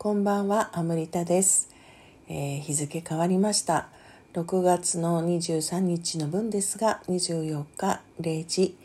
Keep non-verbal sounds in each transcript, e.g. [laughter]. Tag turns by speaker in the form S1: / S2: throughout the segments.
S1: こんばんは、アムリタです、えー日付変わりました。6月の23日の分ですが、24日0時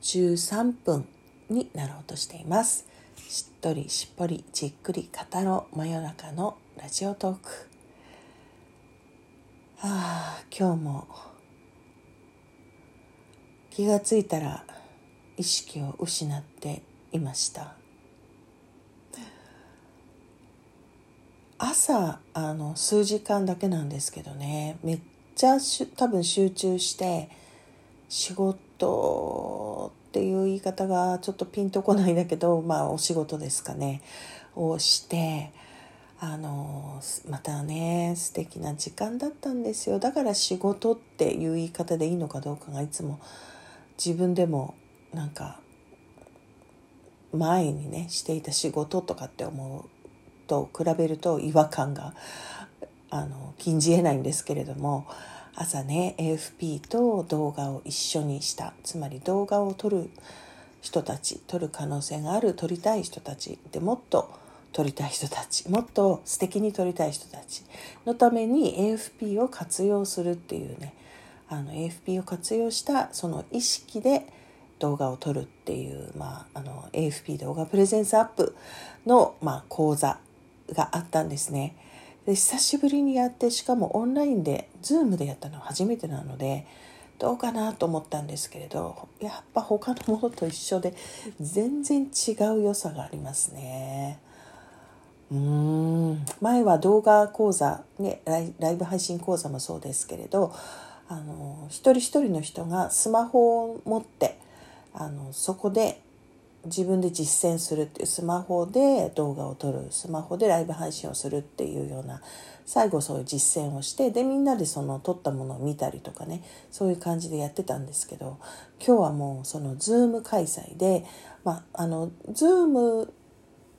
S1: 13分になろうとしています。しっとりしっぽりじっくり語ろう真夜中のラジオトーク。はあ、今日も気がついたら意識を失っていました。朝あの数時間だけなんですけどね。めっちゃ多分集中して仕事っていう言い方がちょっとピンとこないんだけどまあお仕事ですかね。をしてあのまたね素敵な時間だったんですよ。だから仕事っていう言い方でいいのかどうかがいつも自分でもなんか前にねしていた仕事とかって思うと比べると違和感があの禁じ得ないんですけれども朝ね AFP と動画を一緒にした。つまり動画を撮る人たち撮る可能性がある撮りたい人たちでもっと撮りたい人たちもっと素敵に撮りたい人たちのために AFP を活用するっていうねあの AFP を活用したその意識で動画を撮るっていう、まあ、あの AFP 動画プレゼンスアップの、まあ、講座があったんですね。で久しぶりにやってしかもオンラインで Zoom でやったのは初めてなのでどうかなと思ったんですけれどやっぱ他のものと一緒で全然違う良さがありますね。うーん前は動画講座、ね、ライライブ配信講座もそうですけれどあの一人一人の人がスマホを持ってあのそこで自分で実践するっていうスマホで動画を撮るスマホでライブ配信をするっていうような最後そういう実践をしてでみんなでその撮ったものを見たりとかねそういう感じでやってたんですけど今日はもうその Zoom 開催で、まあ、あの Zoom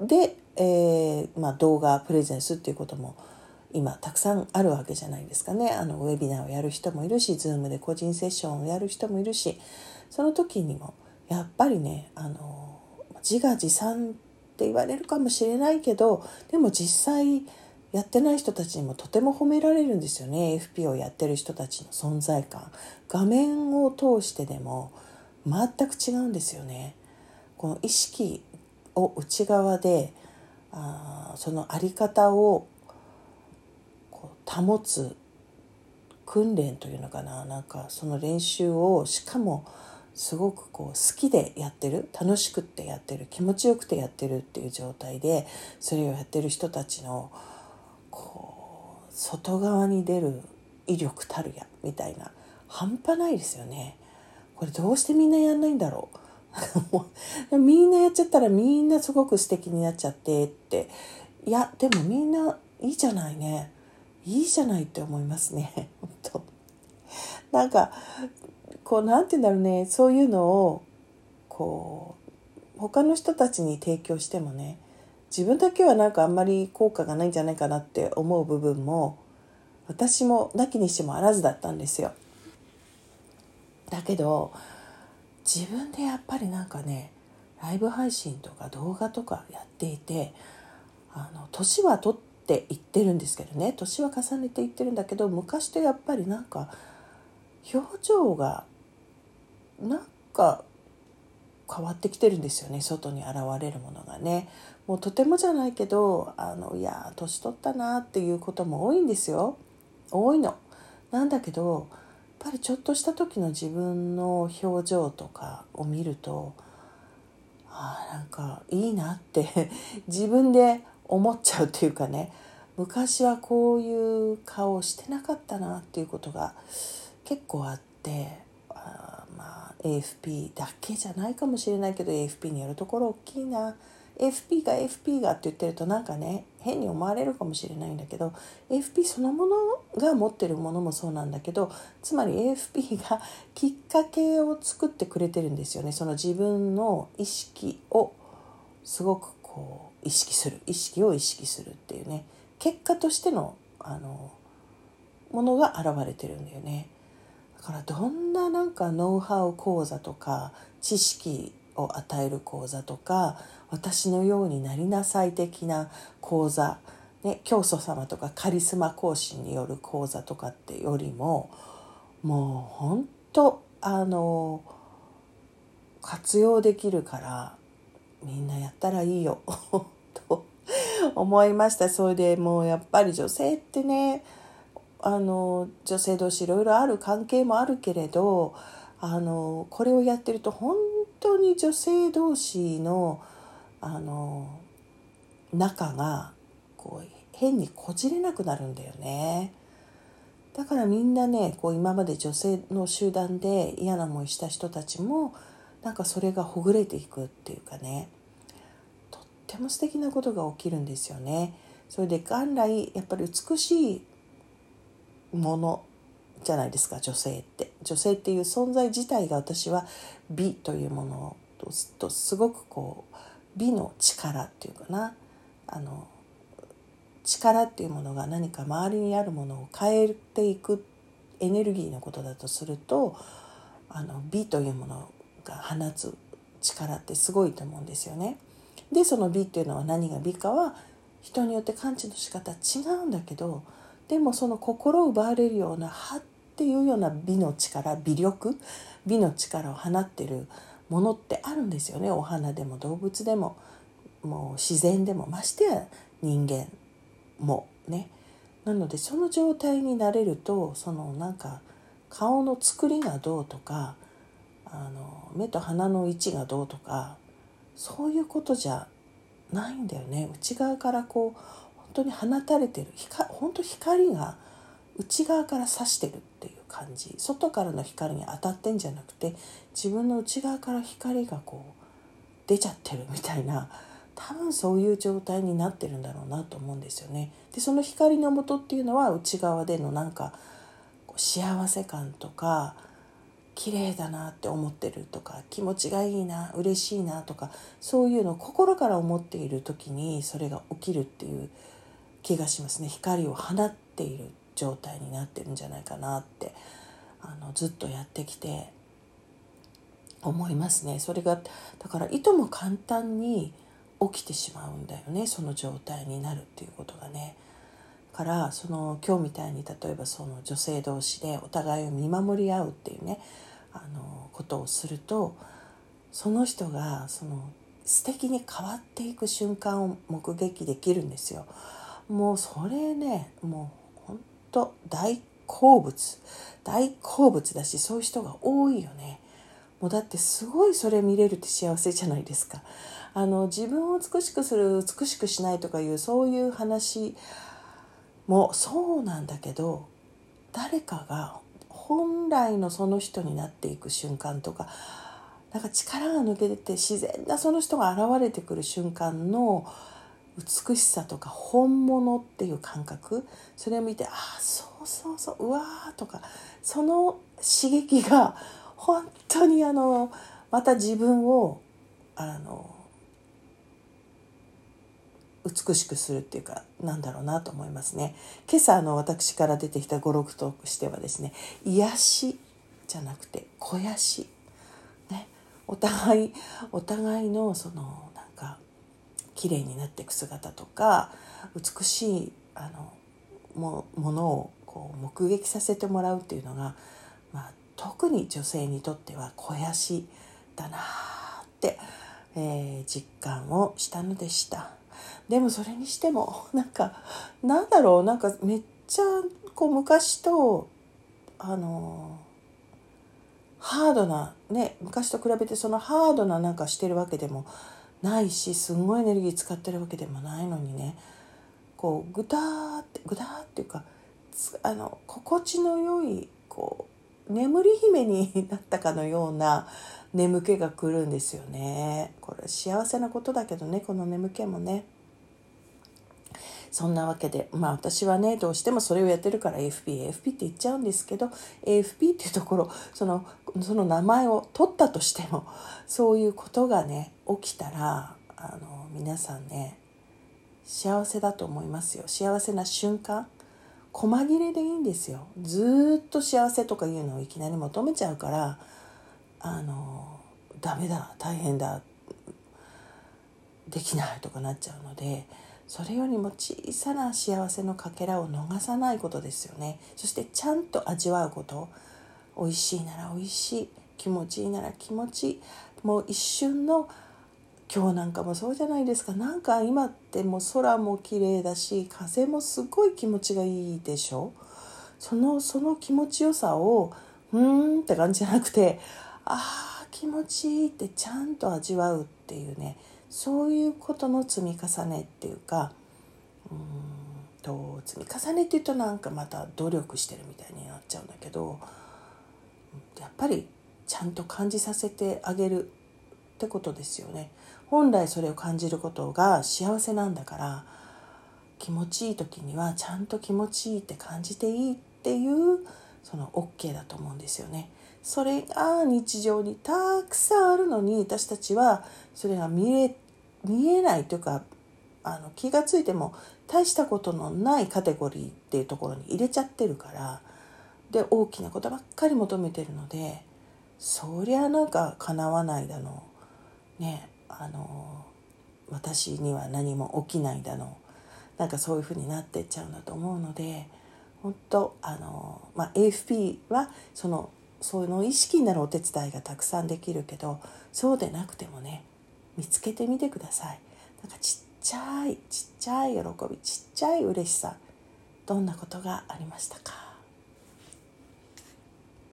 S1: で、えーまあ、動画プレゼンスっていうことも今たくさんあるわけじゃないですかね。あのウェビナーをやる人もいるし Zoom で個人セッションをやる人もいるしその時にもやっぱりねあの自画自賛って言われるかもしれないけどでも実際やってない人たちにもとても褒められるんですよね。AFP をやってる人たちの存在感。画面を通してでも全く違うんですよね。この意識を内側であその在り方を保つ訓練というのかな。なんかその練習をしかもすごくこう好きでやってる楽しくってやってる気持ちよくてやってるっていう状態でそれをやってる人たちのこう外側に出る威力たるやみたいな半端ないですよね。これどうしてみんなやんないんだろう。[laughs] みんなやっちゃったらみんなすごく素敵になっちゃってって。いやでもみんないいじゃないね。いいじゃないって思いますね。[laughs] 本当。なんかこうなんて言うんだろうねそういうのをこう他の人たちに提供してもね自分だけはなんかあんまり効果がないんじゃないかなって思う部分も私もなきにしてもあらずだったんですよ。だけど自分でやっぱりなんかねライブ配信とか動画とかやっていてあの年は取っていってるんですけどね年は重ねていってるんだけど昔とやっぱりなんか表情がなんか変わってきてるんですよね外に現れるものがね。もうとてもじゃないけどあのいや年取ったなっていうことも多いんですよ。多いの。なんだけどやっぱりちょっとした時の自分の表情とかを見るとあなんかいいなって [laughs] 自分で思っちゃうっていうかね。昔はこういう顔してなかったなっていうことが結構あって。まあ AFP だけじゃないかもしれないけど AFP によるところ大きいな。AFP が AFP がって言ってるとなんかね変に思われるかもしれないんだけど AFP そのものが持ってるものもそうなんだけどつまり AFP がきっかけを作ってくれてるんですよね。その自分の意識をすごくこう意識する。意識を意識するっていうね。結果としてのあのものが現れてるんだよね。からどんななんかノウハウ講座とか知識を与える講座とか私のようになりなさい的な講座、ね、教祖様とかカリスマ講師による講座とかってよりももう本当あの活用できるからみんなやったらいいよ [laughs] と思いました。それでもうやっぱり女性ってねあの女性同士いろいろある関係もあるけれどあのこれをやってると本当に女性同士のあの仲がこう変にこじれなくなるんだよね。だからみんなねこう今まで女性の集団で嫌な思いした人たちもなんかそれがほぐれていくっていうかねとっても素敵なことが起きるんですよね。それで元来やっぱり美しいものじゃないですか女性って女性っていう存在自体が私は美というものとすごくこう美の力っていうかなあの力っていうものが何か周りにあるものを変えていくエネルギーのことだとするとあの美というものが放つ力ってすごいと思うんですよね。でその美っていうのは何が美かは人によって感知の仕方違うんだけどでもその心を奪われるような歯っていうような美の力美力美の力を放ってるものってあるんですよねお花でも動物でももう自然でもましてや人間もね。なのでその状態になれるとそのなんか顔の作りがどうとかあの目と鼻の位置がどうとかそういうことじゃないんだよね内側からこう当に放たれてる本当光が内側から差してるっていう感じ外からの光に当たってんじゃなくて自分の内側から光がこう出ちゃってるみたいな多分そういう状態になってるんだろうなと思うんですよね。でその光の元っていうのは内側でのなんか幸せ感とか綺麗だなって思ってるとか気持ちがいいな嬉しいなとかそういうのを心から思っている時にそれが起きるっていう気がしますね光を放っている状態になってるんじゃないかなってあのずっとやってきて思いますねそれがだからいとも簡単に起きてしまうんだよねその状態になるっていうことがね。からその今日みたいに例えばその女性同士でお互いを見守り合うっていうねあのことをするとその人がその素敵に変わっていく瞬間を目撃できるんですよ。もうそれねもうほんと大好物大好物だしそういう人が多いよね。もうだってすごいそれ見れるって幸せじゃないですか。あの自分を美しくする美しくしないとかいうそういう話もそうなんだけど誰かが本来のその人になっていく瞬間とかなんか力が抜けてて自然なその人が現れてくる瞬間の美しさとか本物っていう感覚それを見てああそうそうそううわーとかその刺激が本当にあのまた自分をあの美しくするっていうかなんだろうなと思いますね。今朝あの私から出てきた語録としてはですね癒しじゃなくて肥やし。ね。お互いお互いのその綺麗になっていく姿とか美しいあのもものをこう目撃させてもらうっていうのが、まあ、特に女性にとっては肥やしだなって、えー、実感をしたのでした。でもそれにしても [laughs] なんかなんだろうなんかめっちゃこう昔とあのハードなね昔と比べてそのハードななんかしてるわけでもないしすんごいエネルギー使ってるわけでもないのにねこうグターってグターっていうかあの心地の良いこう眠り姫になったかのような眠気が来るんですよねこれ幸せなことだけどねこの眠気もね。そんなわけでまあ私はねどうしてもそれをやってるから AFP AFP って言っちゃうんですけど AFP っていうところそのその名前を取ったとしてもそういうことがね起きたらあの皆さんね幸せだと思いますよ。幸せな瞬間細切れでいいんですよ。ずっと幸せとかいうのをいきなり求めちゃうからあのダメだ大変だできないとかなっちゃうのでそれよりも小さな幸せのかけらを逃さないことですよね。そしてちゃんと味わうこと。美味しいなら美味しい気持ちいいなら気持ち。いいもう一瞬の今日なんかもそうじゃないですか。なんか今ってもう空も綺麗だし風もすごい気持ちがいいでしょ。そのその気持ちよさをうーんって感じじゃなくてああ気持ちいいってちゃんと味わうっていうね。そういうことの積み重ねっていうかうんと積み重ねっていうとなんかまた努力してるみたいになっちゃうんだけどやっぱりちゃんと感じさせてあげるってことですよね。本来それを感じることが幸せなんだから気持ちいい時にはちゃんと気持ちいいって感じていいっていうその OK だと思うんですよね。それが日常にたくさんあるのに私たちはそれが見え見えないというかあの気が付いても大したことのないカテゴリーっていうところに入れちゃってるからで大きなことばっかり求めてるのでそりゃなんか叶わないだのねあの私には何も起きないだのなんかそういうふうになってっちゃうんだと思うので本当あの、まあ、AFP はそのその意識になるお手伝いがたくさんできるけどそうでなくてもね見つけてみてください。なんかちっちゃいちっちゃい喜びちっちゃい嬉しさどんなことがありましたか？